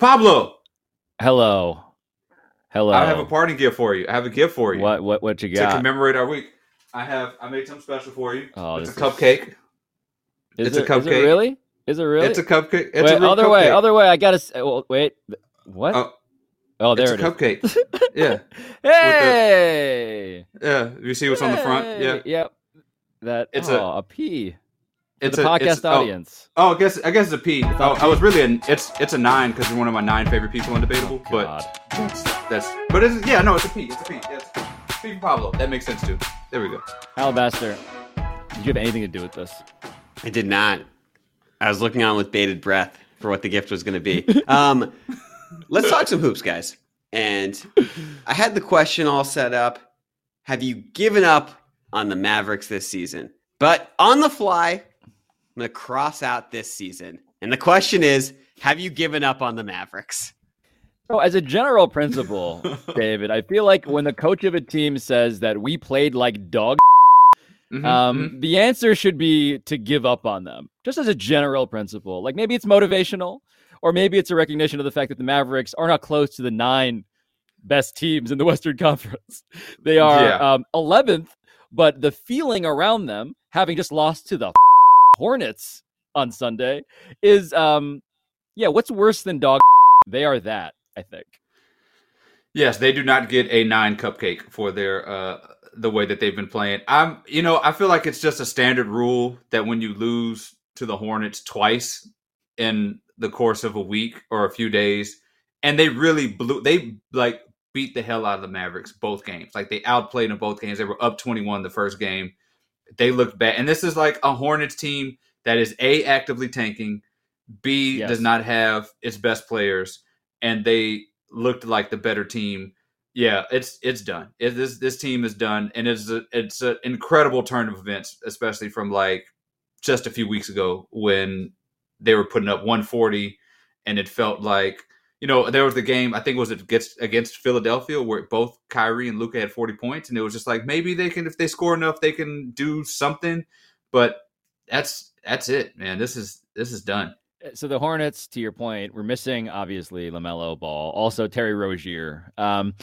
Pablo. Hello. Hello. I have a party gift for you. I have a gift for you. What what what you got? to commemorate our week? I have. I made something special for you. Oh, it's a cupcake. Is it's it, a Is it cupcake. really? Is it really? It's a cupcake. It's wait, a real other way, other way. I gotta. Uh, well, wait. What? Oh, Oh, there it's it a is. cupcake. yeah, Hey. yeah. You see what's on the front? Yeah. Hey. Yep. That. It's oh, a- a P. For It's the a podcast it's, oh, audience. Oh, I guess I guess it's a P. It's Oh, not I was really an it's it's a nine because you're one of my nine favorite people in debatable. but God. that's that's but it's yeah no it's a P. It's a P. Yeah, it's a P. P for Pablo. That makes sense too. There we go. Alabaster. Did you have anything to do with this? I did not. I was looking on with bated breath for what the gift was going to be. Um, let's talk some hoops, guys. And I had the question all set up. Have you given up on the Mavericks this season? But on the fly, I'm going to cross out this season. And the question is, have you given up on the Mavericks? So, as a general principle, David, I feel like when the coach of a team says that we played like dog, Mhm, um, mhm. the answer should be to give up on them, just as a general principle. Like maybe it's motivational, or maybe it's a recognition of the fact that the Mavericks are not close to the nine best teams in the Western Conference. They are Yeah. um, 11th, but the feeling around them, having just lost to the Hornets on Sunday, is um, yeah, what's worse than dog? They are that, I think. Yes, they do not get a nine cupcake for their uh the way that they've been playing. I'm you know, I feel like it's just a standard rule that when you lose to the Hornets twice in the course of a week or a few days, and they really blew they like beat the hell out of the Mavericks both games. Like they outplayed in both games. They were up 21 the first game. They looked bad. And this is like a Hornets team that is A actively tanking, B Yes. does not have its best players, and they looked like the better team. Yeah, it's it's done. It, this this team is done, and it's a, it's an incredible turn of events, especially from like just a few weeks ago when they were putting up 140, and it felt like you know there was the game I think it was against against Philadelphia where both Kyrie and Luka had 40 points, and it was just like maybe they can if they score enough they can do something, but that's that's it, man. This is this is done. So the Hornets, to your point, we're missing obviously LaMelo Ball, also Terry Rozier, um,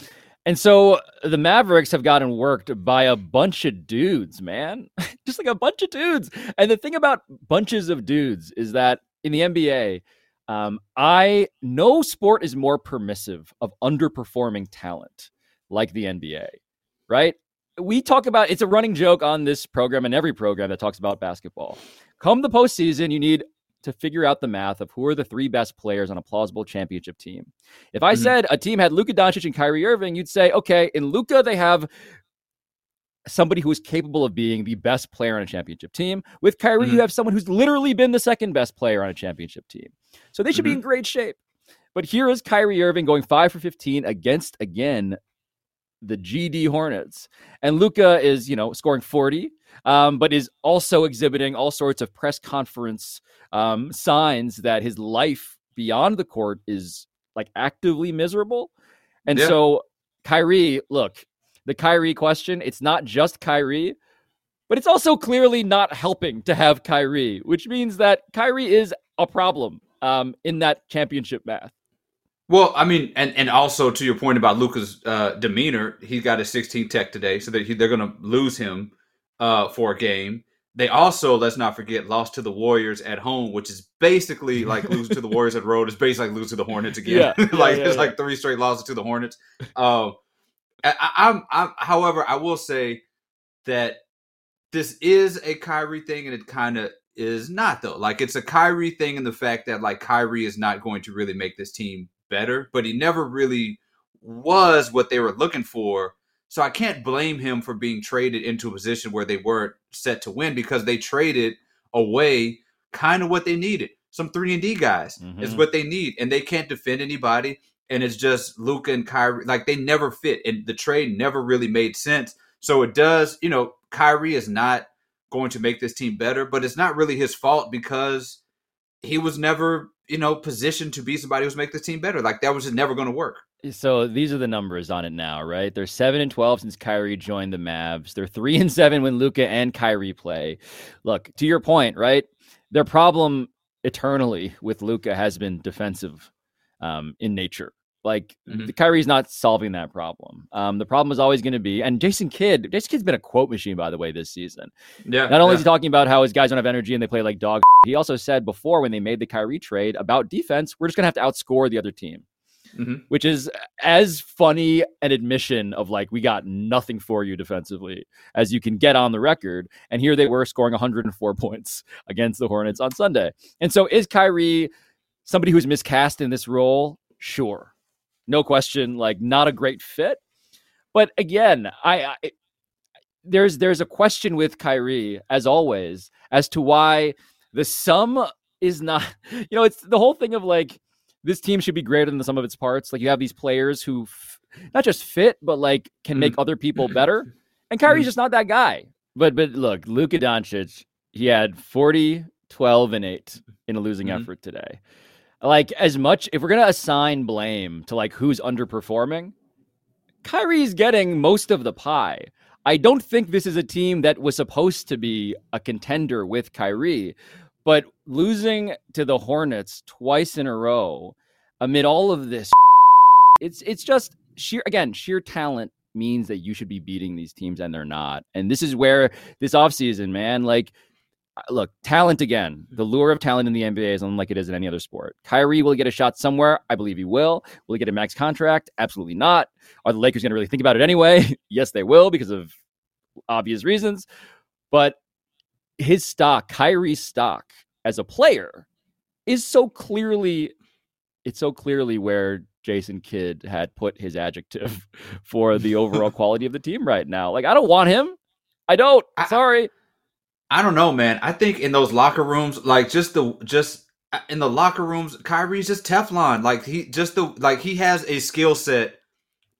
and so the Mavericks have gotten worked by a bunch of dudes, man, just like a bunch of dudes. And the thing about bunches of dudes is that in the NBA, um, I no sport is more permissive of underperforming talent like the NBA, right? We talk about it's a running joke on this program and every program that talks about basketball. Come the postseason, you need to figure out the math of who are the three best players on a plausible championship team. If I Mhm. said a team had Luka Doncic and Kyrie Irving, you'd say, okay, in Luka they have somebody who is capable of being the best player on a championship team. With Kyrie, Mhm. you have someone who's literally been the second best player on a championship team. So they should be Mhm. in great shape. But here is Kyrie Irving going five for 15 against, again, the GD Hornets. And Luka is, you know, scoring 40, um, but is also exhibiting all sorts of press conference um, signs that his life beyond the court is like actively miserable. And Yeah. so, Kyrie, look, the Kyrie question, it's not just Kyrie, but it's also clearly not helping to have Kyrie, which means that Kyrie is a problem um, in that championship math. Well, I mean, and, and also to your point about Luka's uh, demeanor, he got a 16 tech today, so that he, they're going to lose him uh, for a game. They also, let's not forget, lost to the Warriors at home, which is basically like losing to the Warriors at road. It's basically like losing to the Hornets again. Yeah, like yeah, it's yeah. like three straight losses to the Hornets. Um, I, I- I'm, I'm, however, I will say that this is a Kyrie thing, and it kind of is not though. Like it's a Kyrie thing in the fact that like Kyrie is not going to really make this team better, but he never really was what they were looking for. So I can't blame him for being traded into a position where they weren't set to win because they traded away kind of what they needed. Some three and D guys is Mhm. what they need, and they can't defend anybody. And it's just Luka and Kyrie, like they never fit, and the trade never really made sense. So it does, you know, Kyrie is not going to make this team better, but it's not really his fault because he was never, you know, positioned to be somebody who's make this team better. Like that was just never going to work. So these are the numbers on it now, right? They're seven and twelve since Kyrie joined the Mavs. They're three and seven when Luka and Kyrie play. Look, to your point, right? Their problem eternally with Luka has been defensive. um, in nature. Like Mhm. the Kyrie's not solving that problem. Um, the problem is always going to be, and Jason Kidd, Jason Kidd's been a quote machine by the way this season. Yeah. Not only yeah. is he talking about how his guys don't have energy and they play like dog, he also said before when they made the Kyrie trade about defense, we're just gonna have to outscore the other team, Mhm. which is as funny an admission of like we got nothing for you defensively as you can get on the record. And here they were scoring 104 points against the Hornets on Sunday. And so is Kyrie somebody who's miscast in this role? Sure, no question. Like not a great fit, but again, I. I there's there's a question with Kyrie as always as to why the sum is not you know it's the whole thing of like this team should be greater than the sum of its parts like you have these players who f- not just fit but like can make other people better and Kyrie's just not that guy but but look Luka Doncic he had 40 12 and 8 in a losing Mhm. effort today like as much if we're to assign blame to like who's underperforming Kyrie's getting most of the pie. I don't think this is a team that was supposed to be a contender with Kyrie, but losing to the Hornets twice in a row amid all of this, it's it's just sheer again sheer talent means that you should be beating these teams and they're not. And this is where this offseason, man, like look, talent again. The lure of talent in the NBA is unlike it is in any other sport. Kyrie will get a shot somewhere. I believe he will. Will he get a max contract? Absolutely not. Are the Lakers going to really think about it anyway? yes, they will because of obvious reasons. But his stock, Kyrie's stock as a player, is so clearly, it's so clearly where Jason Kidd had put his adjective for the overall quality of the team right now. Like, I don't want him. I don't. Sorry. I don't know, man. I think in those locker rooms, like just the just uh, in the locker rooms, Kyrie's just Teflon. Like he just the like he has a skill set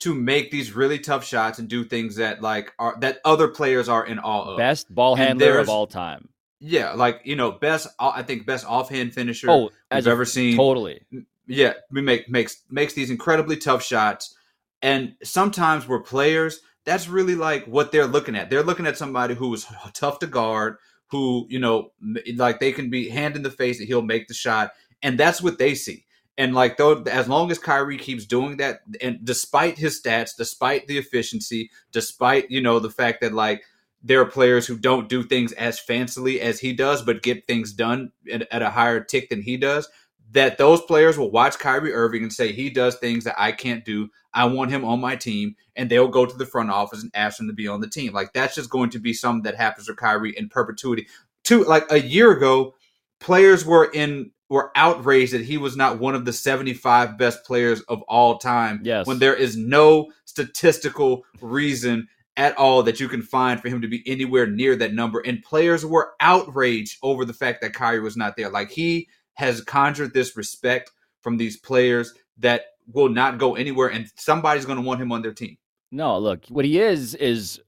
to make these really tough shots and do things that like are that other players are in awe of. Best ball And handler of all time. Yeah, like you know, best. I think best offhand finisher Oh, we've a- ever seen. totally. yeah, we make makes makes these incredibly tough shots, and sometimes we're players. That's really like what they're looking at. They're looking at somebody who is tough to guard, who you know, like they can be hand in the face that he'll make the shot, and that's what they see. And like though, as long as Kyrie keeps doing that, and despite his stats, despite the efficiency, despite you know the fact that like there are players who don't do things as fancily as he does, but get things done at, at a higher tick than he does that those players will watch Kyrie Irving and say he does things that I can't do. I want him on my team, and they'll go to the front office and ask him to be on the team. Like that's just going to be something that happens with Kyrie in perpetuity. Two like a year ago, players were in were outraged that he was not one of the 75 best players of all time. Yes. When there is no statistical reason at all that you can find for him to be anywhere near that number. And players were outraged over the fact that Kyrie was not there. Like he has conjured this respect from these players that will not go anywhere, and somebody's going to want him on their team. No, look, what he is is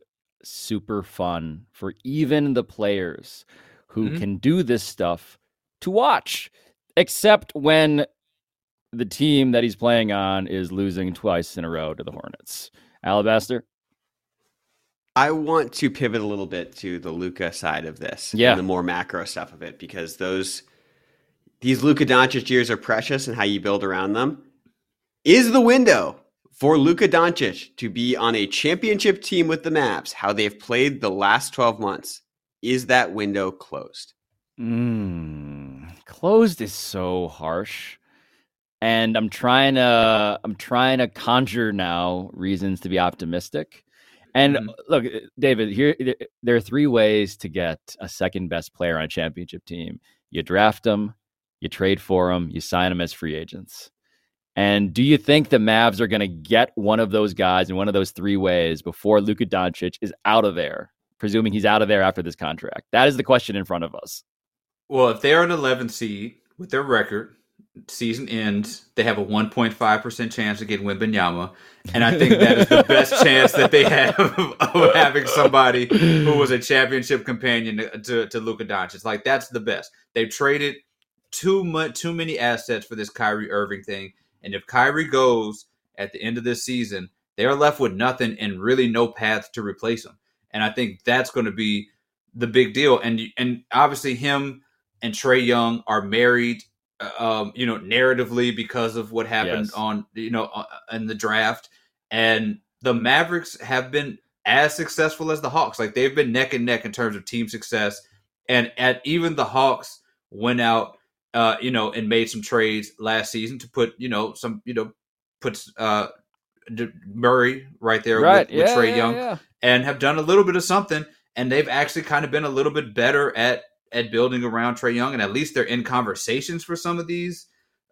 super fun for even the players who Mhm. can do this stuff to watch, except when the team that he's playing on is losing twice in a row to the Hornets. Alabaster? I want to pivot a little bit to the Luka side of this, Yeah. and the more macro stuff of it, because those these Luka Doncic years are precious, and how you build around them is the window for Luka Doncic to be on a championship team with the Mavs, How they've played the last twelve months is that window closed? Mm, closed is so harsh. And I'm trying to I'm trying to conjure now reasons to be optimistic. And Mhm. look, David, here there are three ways to get a second best player on a championship team. You draft them, you trade for them, you sign them as free agents. And do you think the Mavs are going to get one of those guys in one of those three ways before Luka Doncic is out of there? Presuming he's out of there after this contract. That is the question in front of us. Well, if they're an 11th seed with their record, season ends, they have a 1.5% chance of getting Wembanyama. And I think that is the best chance that they have of having somebody who was a championship companion to, to, to Luka Doncic. Like, that's the best. They've traded too much, too many assets for this Kyrie Irving thing. And if Kyrie goes at the end of this season, they're left with nothing and really no path to replace him. And I think that's going to be the big deal. And and obviously him and Trae Young are married um, you know, narratively because of what happened Yes. on, you know, uh, in the draft. And the Mavericks have been as successful as the Hawks. Like they've been neck and neck in terms of team success. And at even the Hawks went out, uh, you know, and made some trades last season to put, you know, some, you know, puts uh Murray right there right. with, with yeah, Trae yeah, Young yeah. and have done a little bit of something. And they've actually kind of been a little bit better at at building around Trae Young, and at least they're in conversations for some of these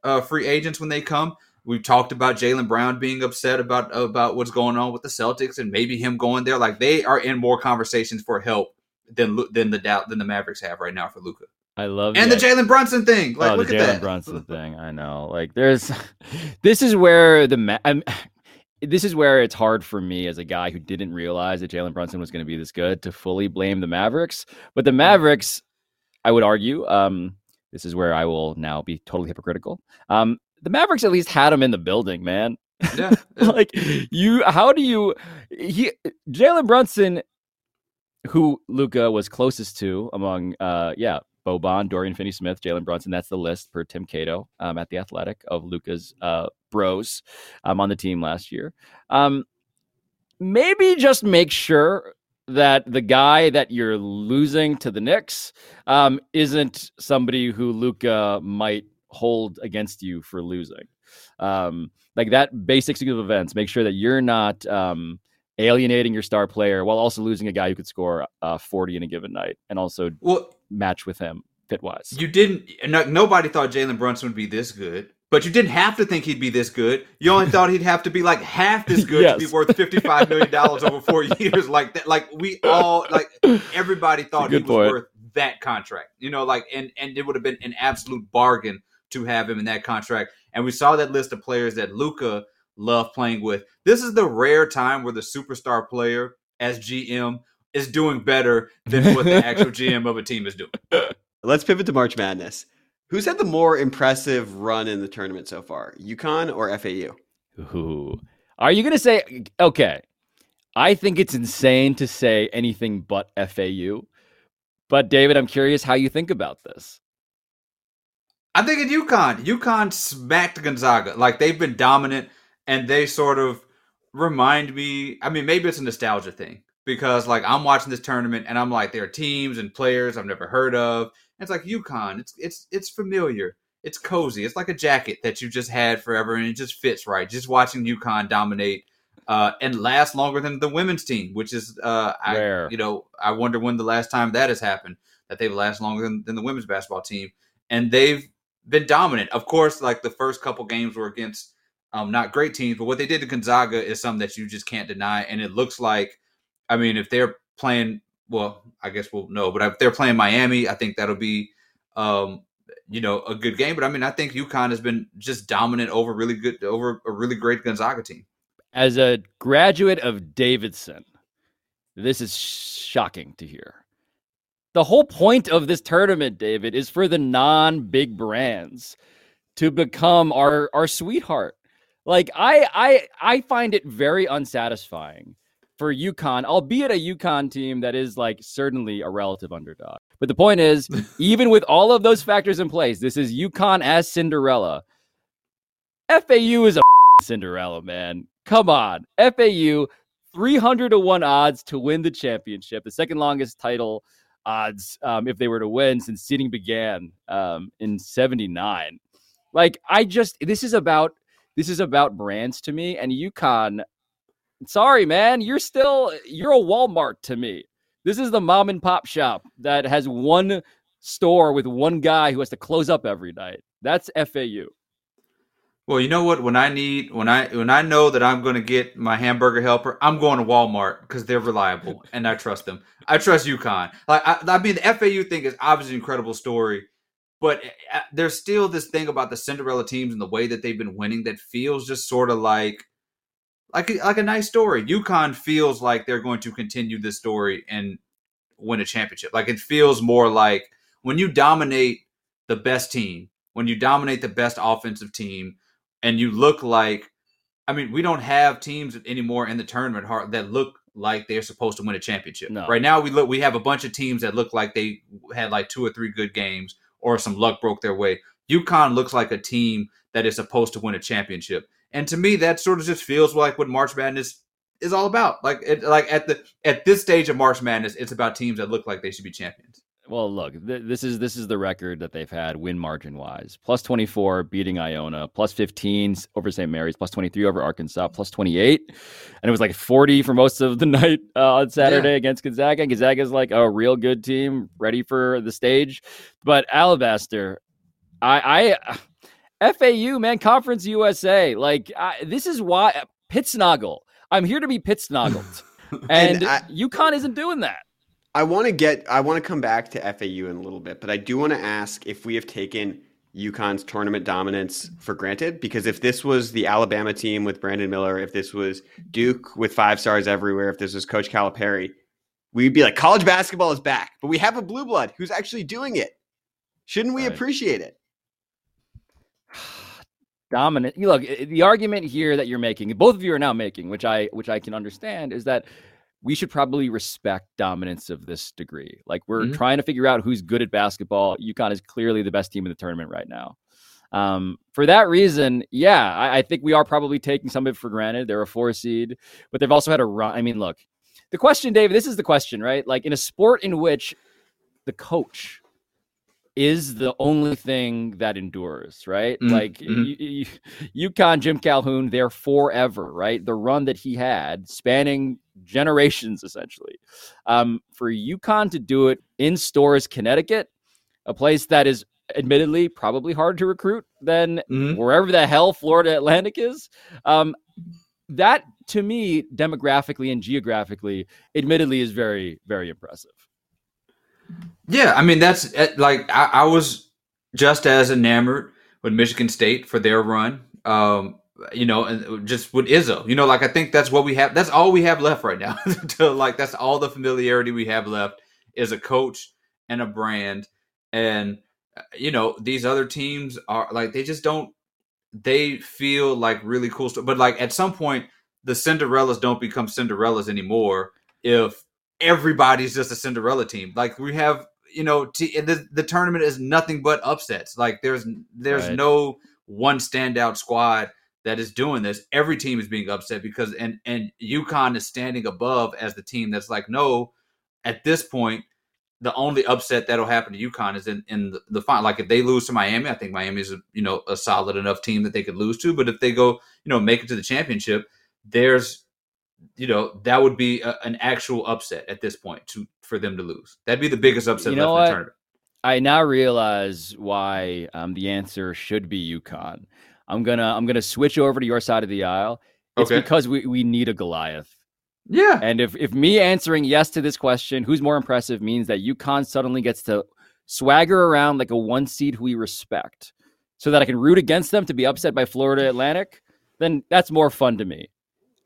uh, free agents when they come. We've talked about Jaylen Brown being upset about about what's going on with the Celtics and maybe him going there. Like they are in more conversations for help than than the doubt than the Mavericks have right now for Luka I love and that. the Jalen Brunson thing. Like oh, look the Jalen Brunson thing. I know. Like, there's, this is where the ma- I'm, this is where it's hard for me as a guy who didn't realize that Jalen Brunson was going to be this good to fully blame the Mavericks. But the Mavericks, I would argue, um, this is where I will now be totally hypocritical. Um, the Mavericks at least had him in the building, man. Yeah, yeah. like you, how do you? He Jalen Brunson, who Luka was closest to among, uh, yeah, Boban, Dorian Finney-Smith, Jalen Brunson. That's the list for Tim Cato um, at the Athletic of Luka's uh, bros um, on the team last year. Um, maybe just make sure that the guy that you're losing to the Knicks um, isn't somebody who Luka might hold against you for losing. Um, like that basic sequence of events. Make sure that you're not um, alienating your star player while also losing a guy who could score uh, 40 in a given night and also well, match with him fit wise. you didn't. No, nobody thought Jalen Brunson would be this good. But you didn't have to think he'd be this good. You only thought he'd have to be like half this good to be worth fifty-five million dollars over four years. Like that. Like we all like everybody thought he was point. worth that contract. You know, like and and it would have been an absolute bargain to have him in that contract. And we saw that list of players that Luka loved playing with. This is the rare time where the superstar player as GM is doing better than what the actual GM of a team is doing. Let's pivot to March Madness. Who's had the more impressive run in the tournament so far, UConn or FAU? Ooh. Are you going to say, okay, I think it's insane to say anything but FAU. But David, I'm curious how you think about this. I'm thinking UConn. UConn smacked Gonzaga. Like they've been dominant and they sort of remind me. I mean, maybe it's a nostalgia thing because like I'm watching this tournament and I'm like, there are teams and players I've never heard of. And it's like UConn. It's it's it's familiar. It's cozy. It's like a jacket that you just had forever and it just fits right. Just watching UConn dominate uh, and last longer than the women's team, which is uh, I you know I wonder when the last time that has happened that they've lasted longer than, than the women's basketball team, and they've been dominant. Of course, like the first couple games were against um, not great teams, but what they did to Gonzaga is something that you just can't deny. And it looks like, I mean, if they're playing, well, I guess we'll know, but if they're playing Miami, I think that'll be, um, you know, a good game. But I mean, I think UConn has been just dominant over really good, over a really great Gonzaga team. As a graduate of Davidson, this is shocking to hear. The whole point of this tournament, David, is for the non big brands to become our, our sweetheart. Like I, I, I find it very unsatisfying for UConn, albeit a UConn team that is like certainly a relative underdog. But the point is, even with all of those factors in place, this is UConn as Cinderella. FAU is a Cinderella, man. Come on. FAU, 300 to 1 odds to win the championship, the second longest title odds um, if they were to win since seeding began um, in 79. Like, I just, this is about. This is about brands to me, and UConn. Sorry, man, you're still you're a Walmart to me. This is the mom and pop shop that has one store with one guy who has to close up every night. That's FAU. Well, you know what? When I need, when I when I know that I'm going to get my hamburger helper, I'm going to Walmart because they're reliable and I trust them. I trust UConn. Like I, I mean, the FAU thing is obviously an incredible story, but uh, there's still this thing about the Cinderella teams and the way that they've been winning that feels just sort of like like a, like a nice story. UConn feels like they're going to continue this story and win a championship. Like it feels more like when you dominate the best team, when you dominate the best offensive team, and you look like, I mean, we don't have teams anymore in the tournament that look like they're supposed to win a championship. No. Right now, we look, we have a bunch of teams that look like they had like two or three good games, or some luck broke their way. UConn looks like a team that is supposed to win a championship. And to me, that sort of just feels like what March Madness is all about. Like it, like at the at this stage of March Madness, it's about teams that look like they should be champions. Well, look, th- this is this is the record that they've had win margin wise. Plus 24 beating Iona, plus 15 over St. Mary's, plus 23 over Arkansas, plus 28. And it was like 40 for most of the night uh, on Saturday yeah. against Gonzaga. Gonzaga is like a real good team, ready for the stage. But Alabaster, I I FAU, man, Conference USA. Like I, this is why Pittsnogle. I'm here to be Pittsnogled. and, and I, UConn isn't doing that. I want to get I want to come back to FAU in a little bit, but I do want to ask if we have taken UConn's tournament dominance for granted because if this was the Alabama team with Brandon Miller, if this was Duke with five stars everywhere, if this was Coach Calipari, we'd be like college basketball is back. But we have a blue blood who's actually doing it. Shouldn't we right. appreciate it? Dominant. You look, eh, the argument here that you're making, both of you are now making, which I which I can understand, is that we should probably respect dominance of this degree. Like we're mm-hmm. trying to figure out who's good at basketball. UConn is clearly the best team in the tournament right now. Um, for that reason, yeah, I, I, think we are probably taking some of it for granted. They're a four seed, but they've also had a run. I mean, look, the question, Dave, this is the question, right? Like in a sport in which the coach is the only thing that endures, right? Mm-hmm. Like mm-hmm. UConn, Jim Calhoun, there forever, right? The run that he had spanning generations, essentially. Um, for UConn to do it in Storrs, Connecticut, a place that is admittedly probably harder to recruit than mm-hmm. wherever the hell Florida Atlantic is. Um, that to me, demographically and geographically, admittedly, is very, very impressive. Yeah, I mean that's eh, like I, I was just as enamored with Michigan State for their run. Um, you know, and just with Izzo, you know, like I think that's what we have. That's all we have left right now. to like that's all the familiarity we have left is a coach and a brand, and uh, you know these other teams are like they just don't. They feel like really cool stuff, but like at some point the Cinderellas don't become Cinderellas anymore if everybody's just a Cinderella team. Like we have, you know, t- the the tournament is nothing but upsets. Like there's there's right. no one standout squad that is doing this. Every team is being upset because and and UConn is standing above as the team that's like, no, at this point, the only upset that'll happen to UConn is in, in the, the final. Like if they lose to Miami, I think Miami is you know a solid enough team that they could lose to. But if they go, you know, make it to the championship, there's you know that would be a, an actual upset at this point to for them to lose. That'd be the biggest upset you know left in the tournament. I now realize why um, the answer should be UConn. I'm gonna I'm gonna switch over to your side of the aisle. It's okay. because we, we need a Goliath. Yeah. And if if me answering yes to this question, who's more impressive means that UConn suddenly gets to swagger around like a one seed who we respect, so that I can root against them to be upset by Florida Atlantic, then that's more fun to me.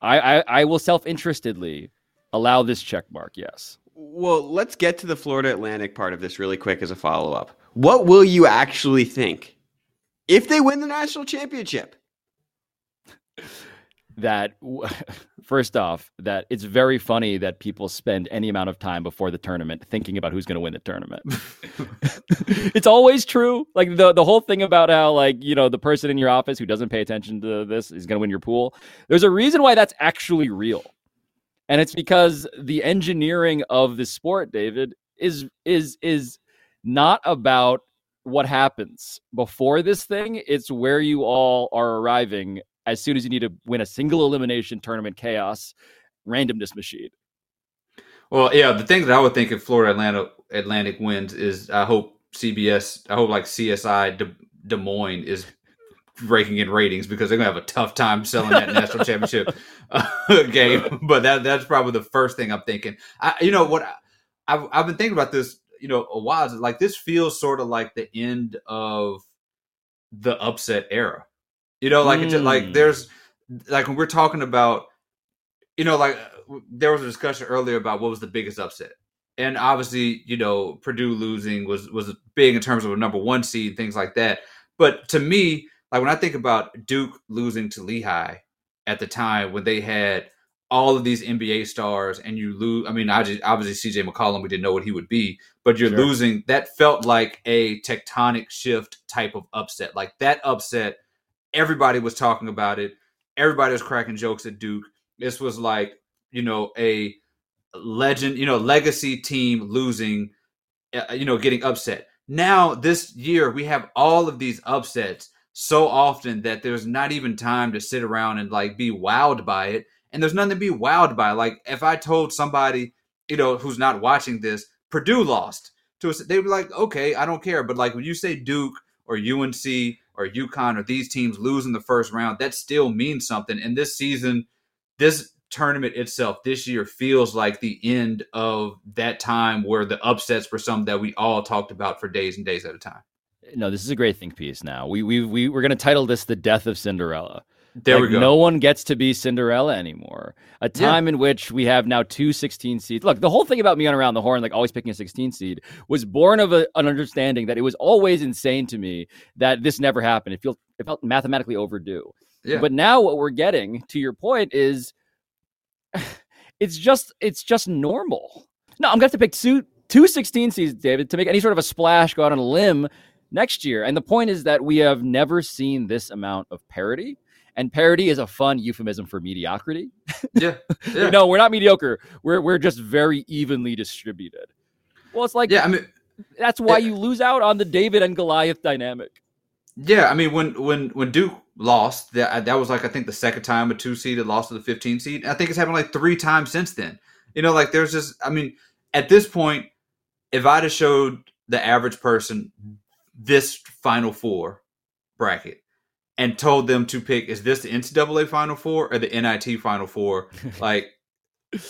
I, I, I will self interestedly allow this check mark. Yes. Well, let's get to the Florida Atlantic part of this really quick as a follow up. What will you actually think if they win the national championship? That first off that it's very funny that people spend any amount of time before the tournament thinking about who's going to win the tournament. It's always true. Like the the whole thing about how like you know the person in your office who doesn't pay attention to this is going to win your pool there's a reason why that's actually real. And it's because the engineering of the sport david is is is not about what happens. Before this thing it's where you all are arriving as soon as you need to win a single elimination tournament chaos randomness machine. Well, yeah, the thing that I would think if Florida Atlanta Atlantic wins is I hope CBS, I hope like CSI Des, Des Moines is breaking in ratings because they're gonna have a tough time selling that national championship uh, game. But that that's probably the first thing I'm thinking. I, you know what? I, I've I've been thinking about this, you know, a while. Like this feels sort of like the end of the upset era. You know, like mm. it's like hmm. there's like when we're talking about, you know, like there was a discussion earlier about what was the biggest upset, and obviously, you know, Purdue losing was was big in terms of a number one seed, things like that. But to me, like when I think about Duke losing to Lehigh at the time when they had all of these NBA stars and you lose. I mean, I just, obviously CJ McCollum, we didn't know what he would be, but you're Sure. losing. That felt like a tectonic shift type of upset. Like that upset, everybody was talking about it. Everybody was cracking jokes at Duke. This was like, you know, a legend, you know, legacy team losing, uh, you know, getting upset. Now, this year, we have all of these upsets so often that there's not even time to sit around and like be wowed by it. And there's nothing to be wowed by. Like, if I told somebody, you know, who's not watching this, Purdue lost to us, they'd be like, okay, I don't care. But like when you say Duke or UNC or UConn or these teams lose in the first round, that still means something. And this season, this tournament itself this year feels like the end of that time where the upsets were something that we all talked about for days and days at a time. No, this is a great think piece. Now we we we we're going to title this "The Death of Cinderella." There Like, we go. No one gets to be Cinderella anymore. A Yeah. time in which we have now two 16 seeds. Look, the whole thing about me on around the horn, like always picking a 16 seed, was born of a, an understanding that it was always insane to me that this never happened. It felt it felt mathematically overdue. Yeah. But now what we're getting, to your point, is it's just it's just normal. No, I'm gonna have to pick two two 16 seeds, David, to make any sort of a splash, go out on a limb next year. And the point is that we have never seen this amount of parity. And parody is a fun euphemism for mediocrity. yeah. Yeah. No, we're not mediocre. We're we're just very evenly distributed. Well, it's like yeah. I mean, that's why Yeah. you lose out on the David and Goliath dynamic. Yeah, I mean when when when Duke lost, that uh, that was like I think the second time a two seed had lost to the 15 seed. I think it's happened like three times since then. You know, like there's just I mean, at this point, if I'd have showed the average person this Final Four bracket and told them to pick is this the NCAA Final Four or the NIT Final Four, like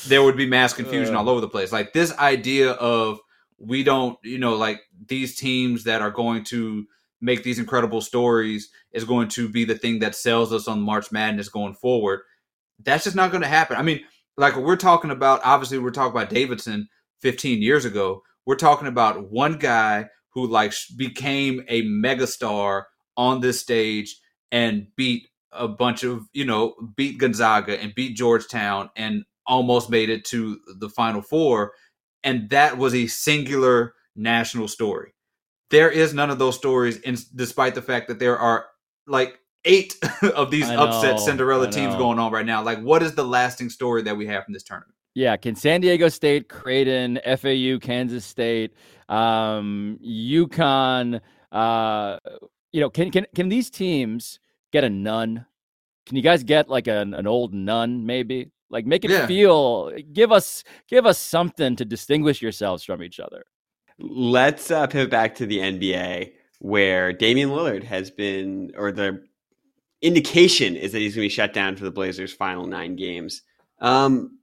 there would be mass confusion Uh. all over the place. Like this idea of we don't, you know, like these teams that are going to make these incredible stories is going to be the thing that sells us on March Madness going forward. That's just not going to happen. I mean, like we're talking about, obviously, we're talking about Davidson 15 years ago. We're talking about one guy who like became a megastar on this stage and beat a bunch of, you know, beat Gonzaga and beat Georgetown and almost made it to the Final Four. And that was a singular national story. There is none of those stories in, despite the fact that there are like eight of these know, upset cinderella teams going on right now. Like what is the lasting story that we have from this tournament? Yeah, can San Diego State, Creighton, FAU, Kansas State, um, UConn, uh, you know, can can can these teams get a nun? Can you guys get like an, an old nun, maybe? Like make it Yeah. feel give us give us something to distinguish yourselves from each other. Let's uh, pivot back to the NBA, where Damian Lillard has been, or the indication is that he's going to be shut down for the Blazers' final nine games. Um,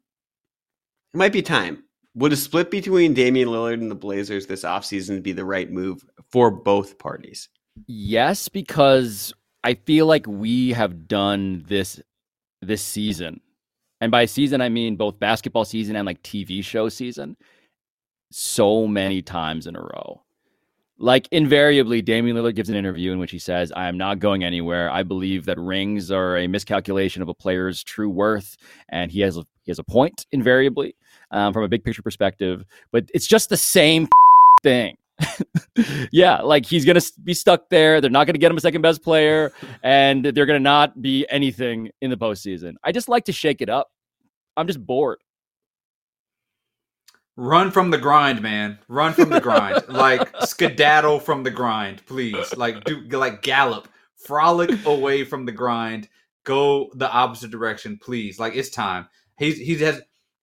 it might be time. Would a split between Damian Lillard and the Blazers this offseason be the right move for both parties? Yes, because I feel like we have done this this season. And by season I mean both basketball season and like TV show season so many times in a row. Like invariably Damian Lillard gives an interview in which he says, "I am not going anywhere. I believe that rings are a miscalculation of a player's true worth." And he has a, he has a point invariably um, from a big picture perspective, but it's just the same thing. Yeah, like he's gonna be stuck there. They're not gonna get him a second best player, and they're gonna not be anything in the postseason. I just like to shake it up. I'm just bored. run from the grind man run from the grind like skedaddle from the grind please like do like gallop frolic away from the grind go the opposite direction please like it's time he's he has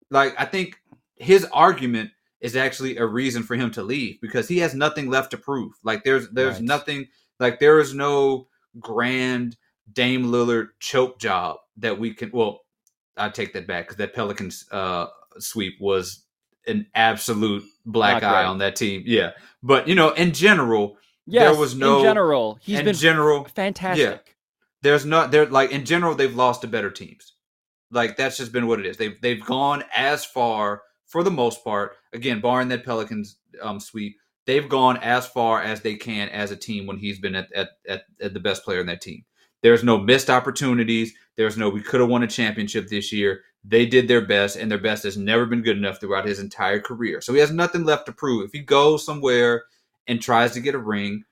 like i think his argument is actually a reason for him to leave because he has nothing left to prove like there's there's Right. nothing like there is no grand dame lillard choke job that we can well i take that back because that pelicans uh sweep was an absolute black Not eye great. on that team yeah but you know in general Yes, there was no- in general. He's in been general fantastic. Yeah, there's not they're like in general they've lost to better teams like that's just been what it is they've they've gone as far for the most part again barring that pelicans um sweep they've gone as far as they can as a team when he's been at at, at, at the best player in that team there's no missed opportunities there's no we could have won a championship this year They did their best, and their best has never been good enough throughout his entire career. So he has nothing left to prove. If he goes somewhere and tries to get a ring,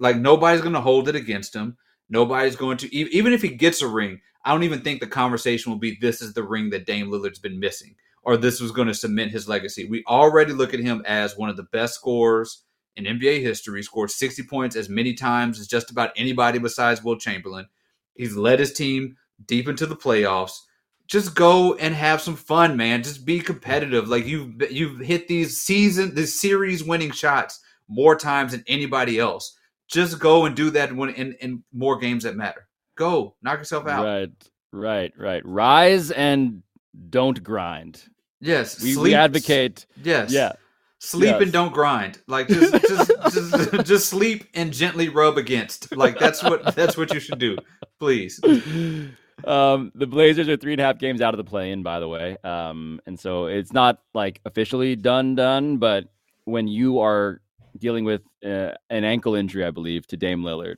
like nobody's going to hold it against him. Nobody's going to even if he gets a ring. I don't even think the conversation will be this is the ring that Dame Lillard's been missing or this was going to cement his legacy. We already look at him as one of the best scorers in NBA history. Scored 60 points as many times as just about anybody besides Wilt Chamberlain. He's led his team deep into the playoffs. Just go and have some fun, man. Just be competitive. Like you've you've hit these season, these series winning shots more times than anybody else. Just go and do that when in, in more games that matter. Go knock yourself out. Right, right, right. Rise and don't grind. Yes, we, we advocate. Yes, yeah. Sleep yes. and don't grind. Like just, just, just, just sleep and gently rub against. Like that's what that's what you should do. Please. Um, the Blazers are three and a half games out of the play-in, by the way. Um, and so it's not like officially done, done. But when you are dealing with uh, an ankle injury, I believe, to Dame Lillard.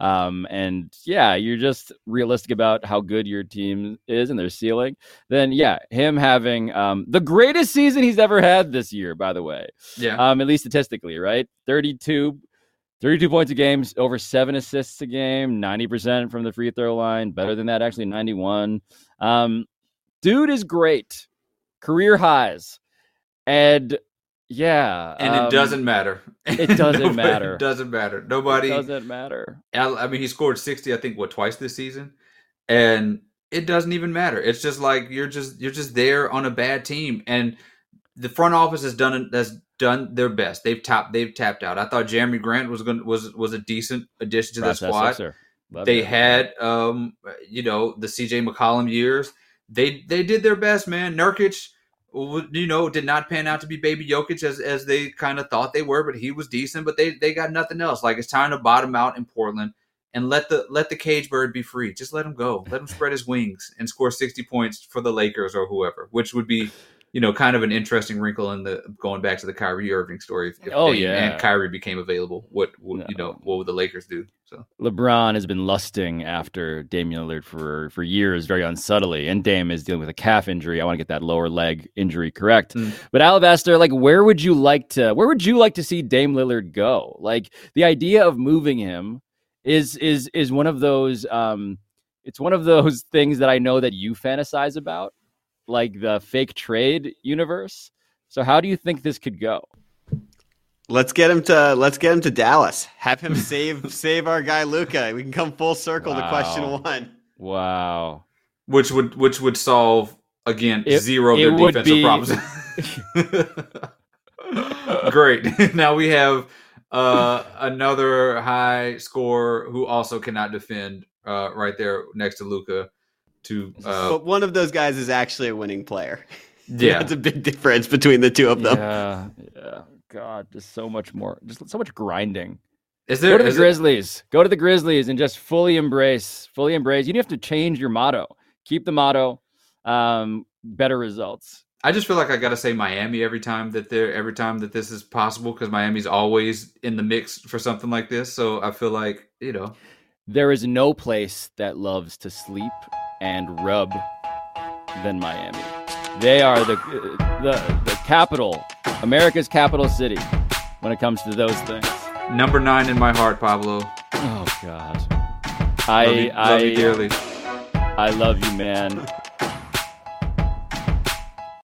Um, and yeah, you're just realistic about how good your team is and their ceiling. Then yeah, him having um, the greatest season he's ever had this year, by the way. Yeah. Um, at least statistically, right? 32. 32 points a game, over seven assists a game, 90% from the free throw line. Better than that, actually, 91. Um, dude is great. Career highs. And yeah, and um, it doesn't matter. It doesn't matter. It doesn't matter. Nobody it doesn't matter. I mean, he scored sixty. I think what twice this season, and it doesn't even matter. It's just like you're just you're just there on a bad team, and the front office has done has done their best. They've tapped they've tapped out. I thought Jerami Grant was going was was a decent addition to the squad. They had um you know the CJ McCollum years. They they did their best, man. Nurkic you know, did not pan out to be baby Jokic as, as they kind of thought they were, but he was decent. But they they got nothing else. Like it's time to bottom out in Portland and let the let the cage bird be free. Just let him go. Let him spread his wings and score sixty points for the Lakers or whoever, which would be you know, kind of an interesting wrinkle in the going back to the Kyrie Irving story. If, if oh yeah, and Kyrie became available, what, what no. you know, what would the Lakers do? So LeBron has been lusting after Damian Lillard for for years, very unsubtly, and Dame is dealing with a calf injury. I want to get that lower leg injury correct. Mm. But Alabaster, like, where would you like to? Where would you like to see Dame Lillard go? Like the idea of moving him is is is one of those. um It's one of those things that I know that you fantasize about like the fake trade universe. So how do you think this could go? Let's get him to let's get him to Dallas. Have him save save our guy Luka. We can come full circle wow. to question one. Wow. Which would which would solve again it, zero of their defensive be... problems. Great. now we have uh, another high score who also cannot defend uh, right there next to Luka to uh, but one of those guys is actually a winning player. Yeah, that's a big difference between the two of them. Yeah, yeah. God, just so much more, just so much grinding. Is there? Go to the Grizzlies. It... Go to the Grizzlies and just fully embrace, fully embrace. You don't have to change your motto. Keep the motto. Um, better results. I just feel like I got to say Miami every time that they're every time that this is possible because Miami's always in the mix for something like this. So I feel like you know, there is no place that loves to sleep and rub than Miami. They are the the the capital, America's capital city, when it comes to those things. Number nine in my heart, Pablo. Oh God, I love you, love I you dearly. I love you, man.